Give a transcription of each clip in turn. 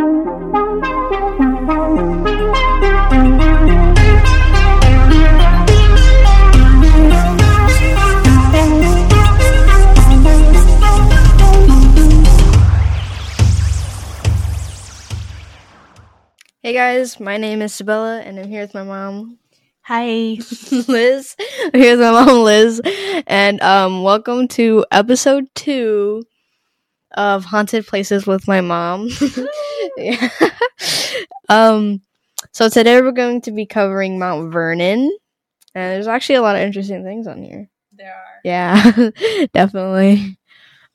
Hey guys, my name is Sabela, and I'm here with my mom, Hi. Liz. I'm here with my mom, Liz, and um, welcome to episode two of Haunted Places with my mom. yeah. um, so today we're going to be covering Mount Vernon, and there's actually a lot of interesting things on here. There are. Yeah, definitely.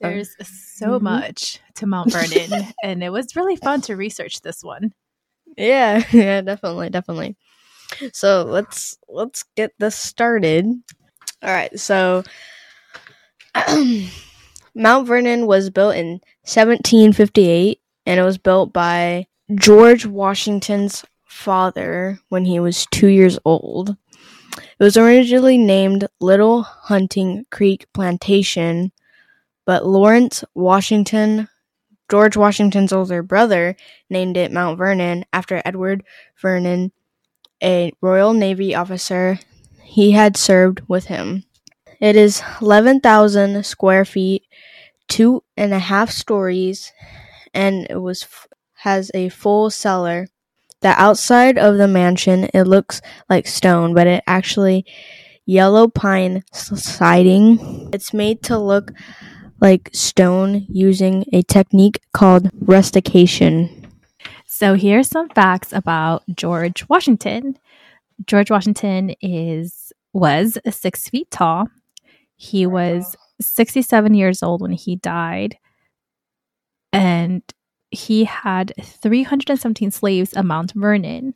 There's so Mhm. much to Mount Vernon, and it was really fun to research this one. Yeah, yeah, definitely, definitely. So let's let's get this started. All right, so Mount Vernon was built in 1758, and it was built by George Washington's father when he was two years old. It was originally named Little Hunting Creek Plantation, but Lawrence Washington, George Washington's older brother, named it Mount Vernon after Edward Vernon, a Royal Navy officer he had served with him. It is 11,000 square feet, two and a half stories, and it was has a full cellar. The outside of the mansion it looks like stone, but it actually yellow pine siding. It's made to look like stone using a technique called rustication. So here's some facts about George Washington. George Washington is was six feet tall. He was 67 years old when he died, and he had 317 slaves at Mount Vernon.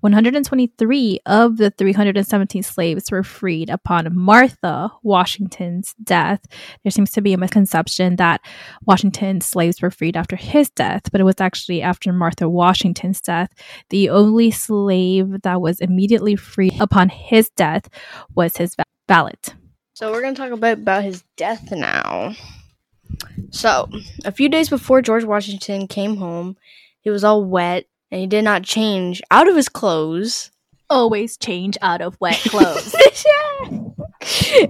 123 of the 317 slaves were freed upon Martha Washington's death. There seems to be a misconception that Washington's slaves were freed after his death, but it was actually after Martha Washington's death. The only slave that was immediately freed upon his death was his valet. So we're going to talk a bit about his death now. So, a few days before George Washington came home, he was all wet and he did not change out of his clothes. Always change out of wet clothes.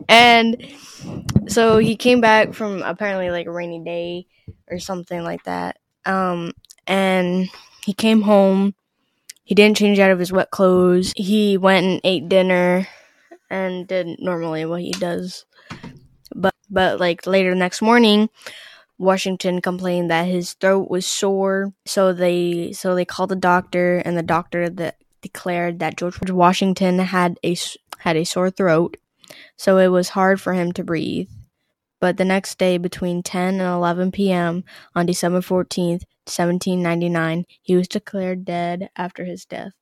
and so he came back from apparently like a rainy day or something like that. Um and he came home. He didn't change out of his wet clothes. He went and ate dinner and did normally what he does. But but like later the next morning, Washington complained that his throat was sore, so they so they called the doctor, and the doctor that declared that George Washington had a had a sore throat, so it was hard for him to breathe. But the next day, between 10 and 11 p.m. on December 14th, 1799, he was declared dead after his death.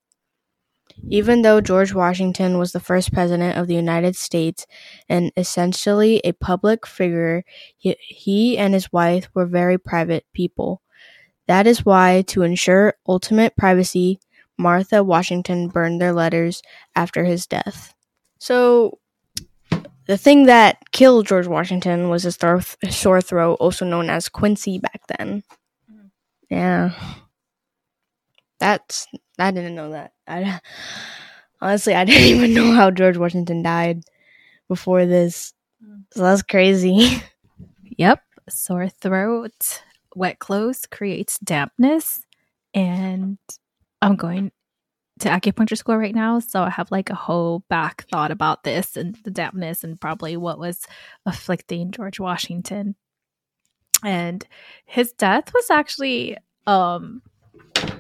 Even though George Washington was the first president of the United States and essentially a public figure, he, he and his wife were very private people. That is why, to ensure ultimate privacy, Martha Washington burned their letters after his death. So, the thing that killed George Washington was his thro- sore throat, also known as quinsy back then. Mhm. Yeah. That's I didn't know that. I honestly I didn't even know how George Washington died before this. So that's crazy. Yep, sore throat, wet clothes creates dampness, and I'm going to acupuncture school right now, so I have like a whole back thought about this and the dampness and probably what was afflicting George Washington. And his death was actually um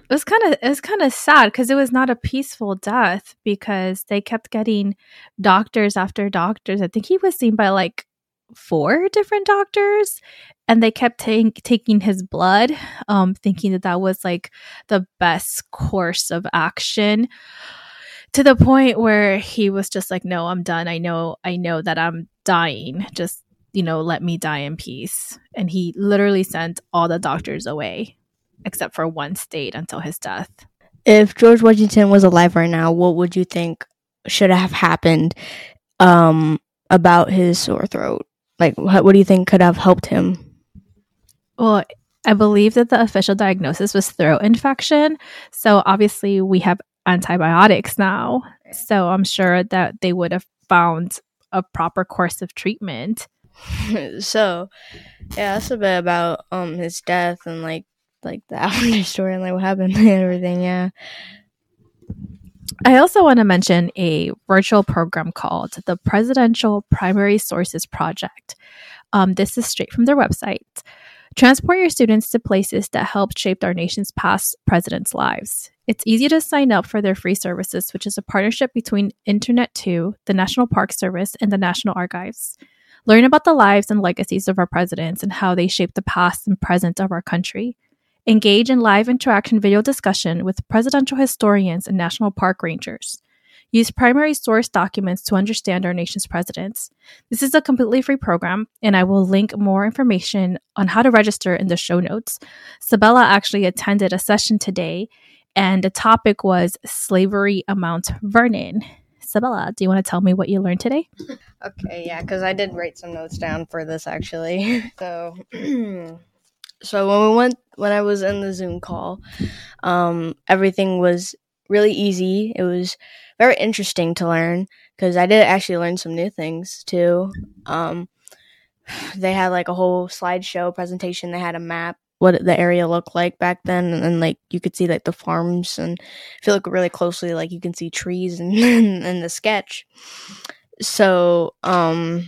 it was kind of it was kind of sad because it was not a peaceful death because they kept getting doctors after doctors. I think he was seen by like four different doctors and they kept ta- taking his blood um thinking that that was like the best course of action to the point where he was just like no i'm done. I know i know that i'm dying. Just you know let me die in peace. And he literally sent all the doctors away except for one state until his death If George Washington was alive right now, what would you think should have happened um about his sore throat? Like what, what do you think could have helped him? Well, I believe that the official diagnosis was throat infection. So obviously, we have antibiotics now. So I'm sure that they would have found a proper course of treatment. so, yeah, that's a bit about um his death and like like the after story and like what happened and everything. Yeah. I also want to mention a virtual program called the Presidential Primary Sources Project. Um, this is straight from their website. Transport your students to places that helped shape our nation's past presidents' lives. It's easy to sign up for their free services, which is a partnership between Internet2, the National Park Service, and the National Archives. Learn about the lives and legacies of our presidents and how they shaped the past and present of our country. Engage in live interaction video discussion with presidential historians and national park rangers. Use primary source documents to understand our nation's presidents. This is a completely free program, and I will link more information on how to register in the show notes. Sabela actually attended a session today, and the topic was slavery on Mount Vernon. Sabela, do you want to tell me what you learned today? Okay, yeah, because I did write some notes down for this actually. So, so when we went, when I was in the Zoom call, um, everything was really easy. It was very interesting to learn because I did actually learn some new things too. Um, they had like a whole slideshow presentation. They had a map, what the area looked like back then, and like you could see like the farms, and if you look really closely, like you can see trees and in the sketch. So, um,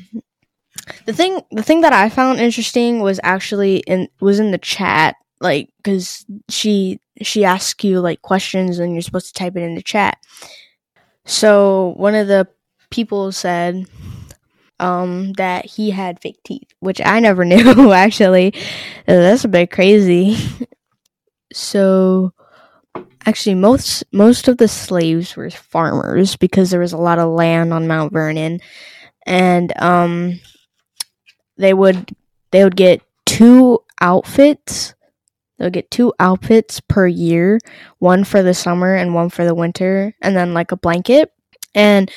the thing the thing that I found interesting was actually in was in the chat, like because she she asks you like questions and you're supposed to type it in the chat so one of the people said um, that he had fake teeth, which I never knew actually. That's a bit crazy. so actually most most of the slaves were farmers because there was a lot of land on Mount Vernon and um they would they would get two outfits They'll get two outfits per year, one for the summer and one for the winter, and then like a blanket. And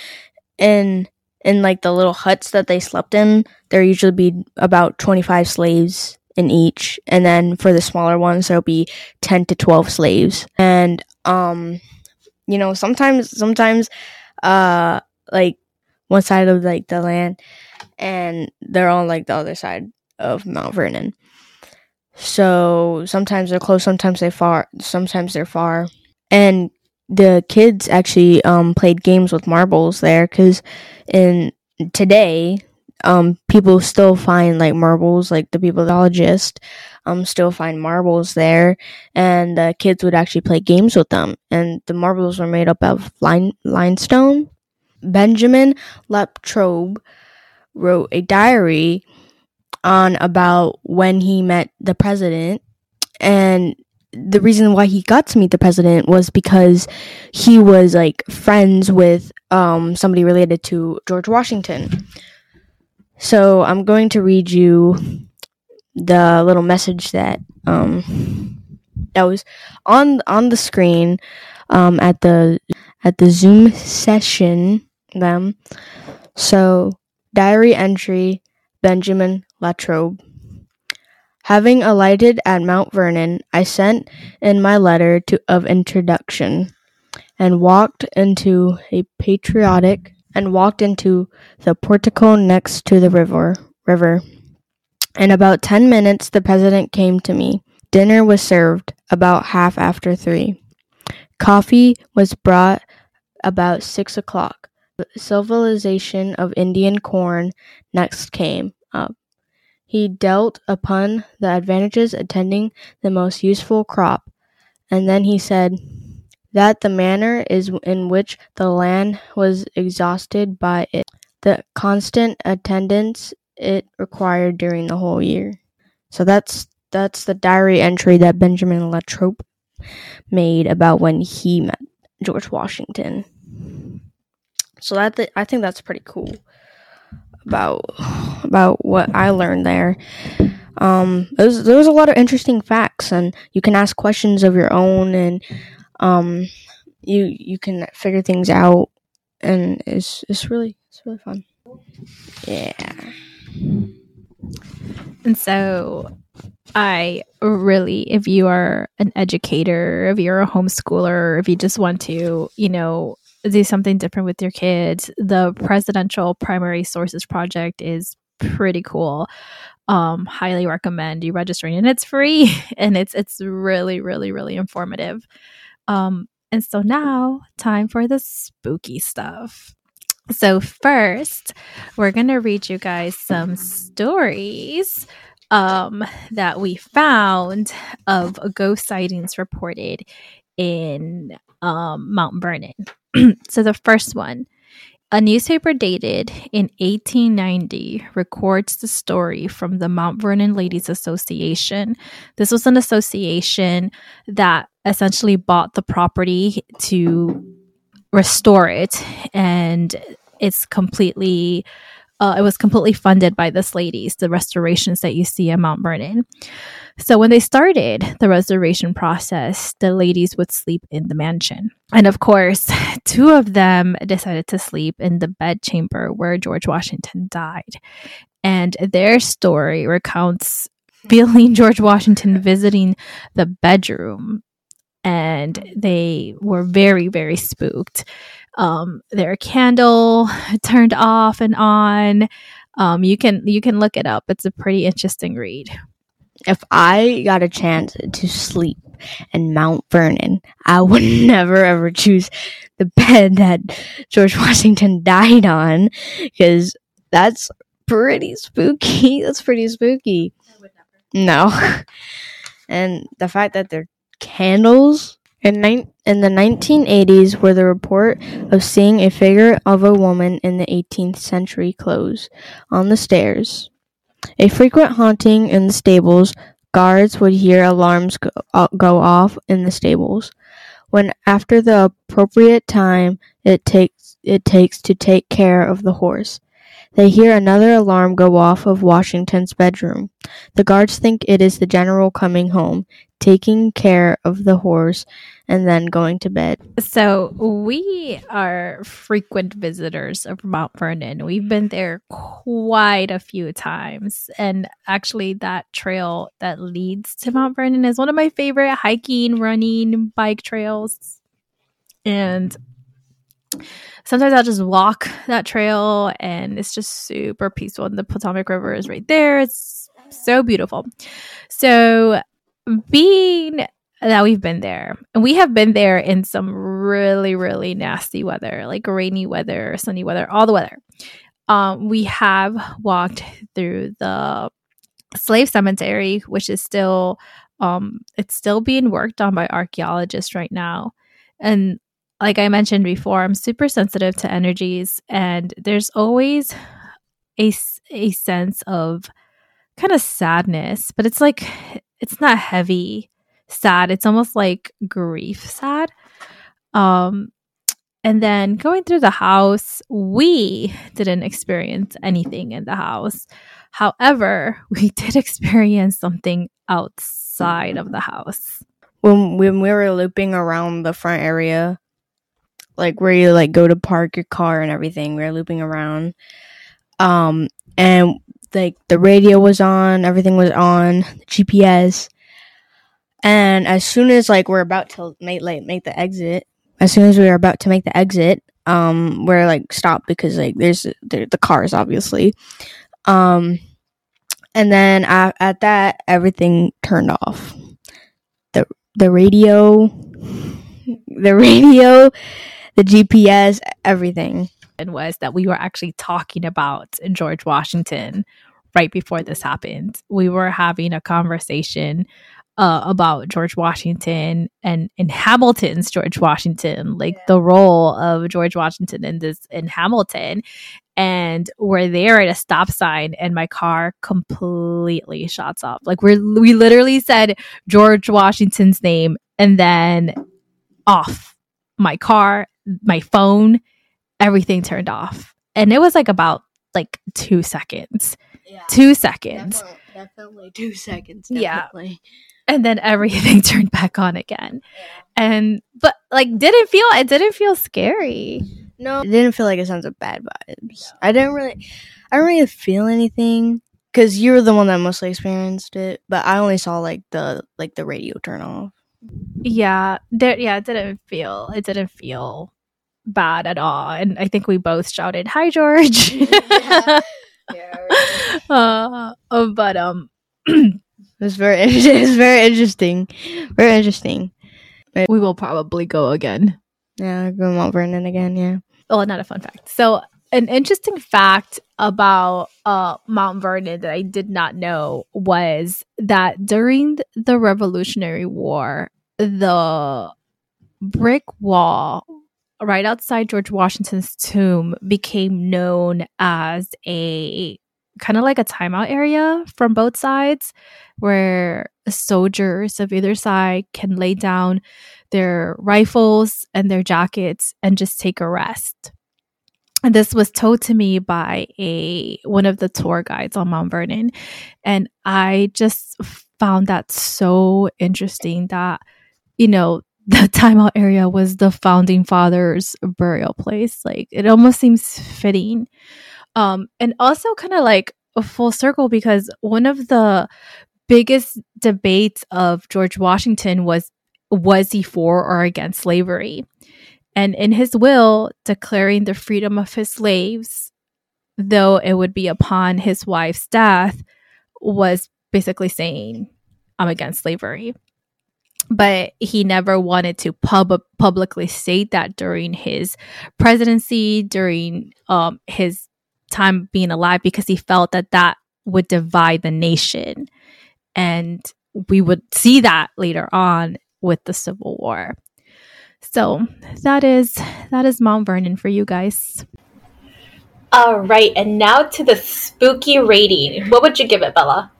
in in like the little huts that they slept in, there usually be about 25 slaves in each. And then for the smaller ones, there'll be 10 to 12 slaves. And um you know, sometimes sometimes uh like one side of like the land and they're on like the other side of Mount Vernon. So sometimes they're close, sometimes they far, sometimes they're far. And the kids actually um, played games with marbles there because in today um, people still find like marbles, like the peopleologist um, still find marbles there, and the kids would actually play games with them. And the marbles were made up of line limestone. Benjamin Latrobe wrote a diary on about when he met the president and the reason why he got to meet the president was because he was like friends with um, somebody related to George Washington. So I'm going to read you the little message that um, that was on on the screen um, at the at the Zoom session. Them so diary entry Benjamin Latrobe. Having alighted at Mount Vernon, I sent in my letter to, of introduction and walked into a patriotic and walked into the portico next to the river river. In about ten minutes the president came to me. Dinner was served about half after three. Coffee was brought about six o'clock. The civilization of Indian corn next came up. He dealt upon the advantages attending the most useful crop, and then he said that the manner is in which the land was exhausted by it, the constant attendance it required during the whole year. So that's that's the diary entry that Benjamin Latrobe made about when he met George Washington. So that th- I think that's pretty cool about about what I learned there. Um, there was, there was a lot of interesting facts, and you can ask questions of your own, and um, you you can figure things out, and it's it's really it's really fun. Yeah. And so I really, if you are an educator, if you're a homeschooler, if you just want to, you know, do something different with your kids, the Presidential Primary Sources Project is pretty cool. Um, highly recommend you registering, and it's free, and it's it's really, really, really informative. Um, and so now, time for the spooky stuff. So first, we're gonna read you guys some stories um, that we found of ghost sightings reported in um, Mount Vernon. so the first one, a newspaper dated in 1890 records the story from the Mount Vernon Ladies Association. This was an association that essentially bought the property to restore it, and it's completely uh, it was completely funded by this ladies, the restorations that you see at Mount Vernon. So when they started the restoration process, the ladies would sleep in the mansion. And of course, two of them decided to sleep in the bedchamber where George Washington died. And their story recounts feeling George Washington visiting the bedroom and they were very, very spooked um, their candle turned off and on. Um, you can you can look it up. It's a pretty interesting read. If I got a chance to sleep in Mount Vernon, I would never ever choose the bed that George Washington died on because that's pretty spooky. That's pretty spooky. No. And the fact that they're candles in, ni- in the 1980s were the report of seeing a figure of a woman in the 18th century clothes on the stairs. A frequent haunting in the stables, guards would hear alarms go, uh, go off in the stables. When after the appropriate time it takes it takes to take care of the horse. They hear another alarm go off of Washington's bedroom. The guards think it is the general coming home, taking care of the horse, and then going to bed. So we are frequent visitors of Mount Vernon. We've been there quite a few times. And actually, that trail that leads to Mount Vernon is one of my favorite hiking, running, bike trails. And sometimes I'll just walk that trail and it's just super peaceful. And the Potomac River is right there. It's so beautiful. So, being that we've been there, and we have been there in some really, really nasty weather, like rainy weather, sunny weather, all the weather. Um, we have walked through the slave cemetery, which is still um, it's still being worked on by archaeologists right now. And like I mentioned before, I'm super sensitive to energies, and there's always a, a sense of kind of sadness, but it's like it's not heavy sad. It's almost like grief sad. Um, and then going through the house, we didn't experience anything in the house. However, we did experience something outside of the house. When when we were looping around the front area, like where you like go to park your car and everything. We were looping around. Um and like the radio was on, everything was on, the GPS. And as soon as like we're about to make like make the exit, as soon as we were about to make the exit, um we're like stopped because like there's the, the cars obviously. Um and then at, at that everything turned off. The the radio the radio the GPS, everything. And was that we were actually talking about George Washington right before this happened. We were having a conversation uh, about George Washington and in Hamilton's George Washington, like yeah. the role of George Washington in this in Hamilton. And we're there at a stop sign, and my car completely shuts off. Like we're we literally said George Washington's name, and then off my car my phone, everything turned off. And it was like about like two seconds. Yeah. Two seconds. Definitely, definitely two seconds. Definitely. Yeah. And then everything turned back on again. Yeah. And but like didn't feel it didn't feel scary. No. It didn't feel like a sense of bad vibes. I didn't really I didn't really feel anything. because you're the one that mostly experienced it, but I only saw like the like the radio turn off. Yeah, there. Yeah, it didn't feel. It didn't feel bad at all, and I think we both shouted, "Hi, George." yeah. yeah uh, but um, it was very. It was very interesting. Very interesting. We will probably go again. Yeah, go Mount Vernon again. Yeah. Well, not a fun fact. So an interesting fact about uh, Mount Vernon that I did not know was that during the Revolutionary War, the brick wall right outside George Washington's tomb became known as a kind of like a timeout area from both sides where soldiers of either side can lay down their rifles and their jackets and just take a rest this was told to me by a one of the tour guides on Mount Vernon. And I just found that so interesting that you know the timeout area was the founding fathers burial place. Like it almost seems fitting. Um and also kind of like a full circle because one of the biggest debates of George Washington was was he for or against slavery and in his will declaring the freedom of his slaves, though it would be upon his wife's death, was basically saying, I'm against slavery. But he never wanted to pub- publicly state that during his presidency, during um, his time being alive, because he felt that that would divide the nation. And we would see that later on with the Civil War. So that is that is Mount Vernon for you guys. All right, and now to the spooky rating. What would you give it, Bella?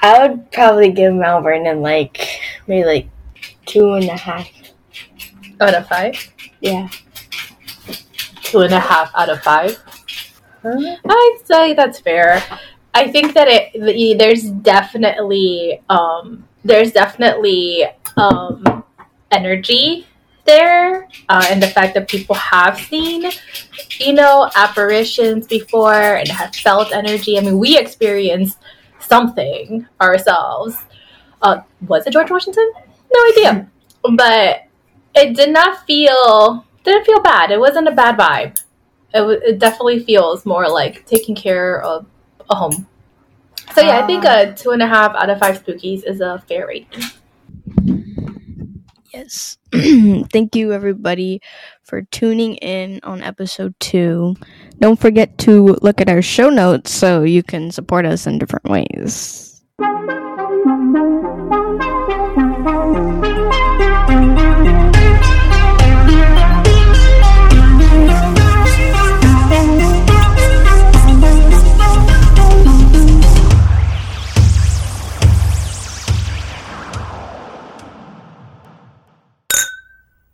I would probably give Mount Vernon like maybe like two and a half out of five. Yeah, two and a half out of five. Huh? I'd say that's fair. I think that it there's definitely um, there's definitely um, energy there uh, and the fact that people have seen you know apparitions before and have felt energy. I mean we experienced something ourselves. Uh, was it george washington? No idea. But it did not feel didn't feel bad. It wasn't a bad vibe. It, w- it definitely feels more like taking care of a home. So yeah i think a two and a half out of five spookies is a fair rating Yes. Thank you, everybody, for tuning in on episode two. Don't forget to look at our show notes so you can support us in different ways.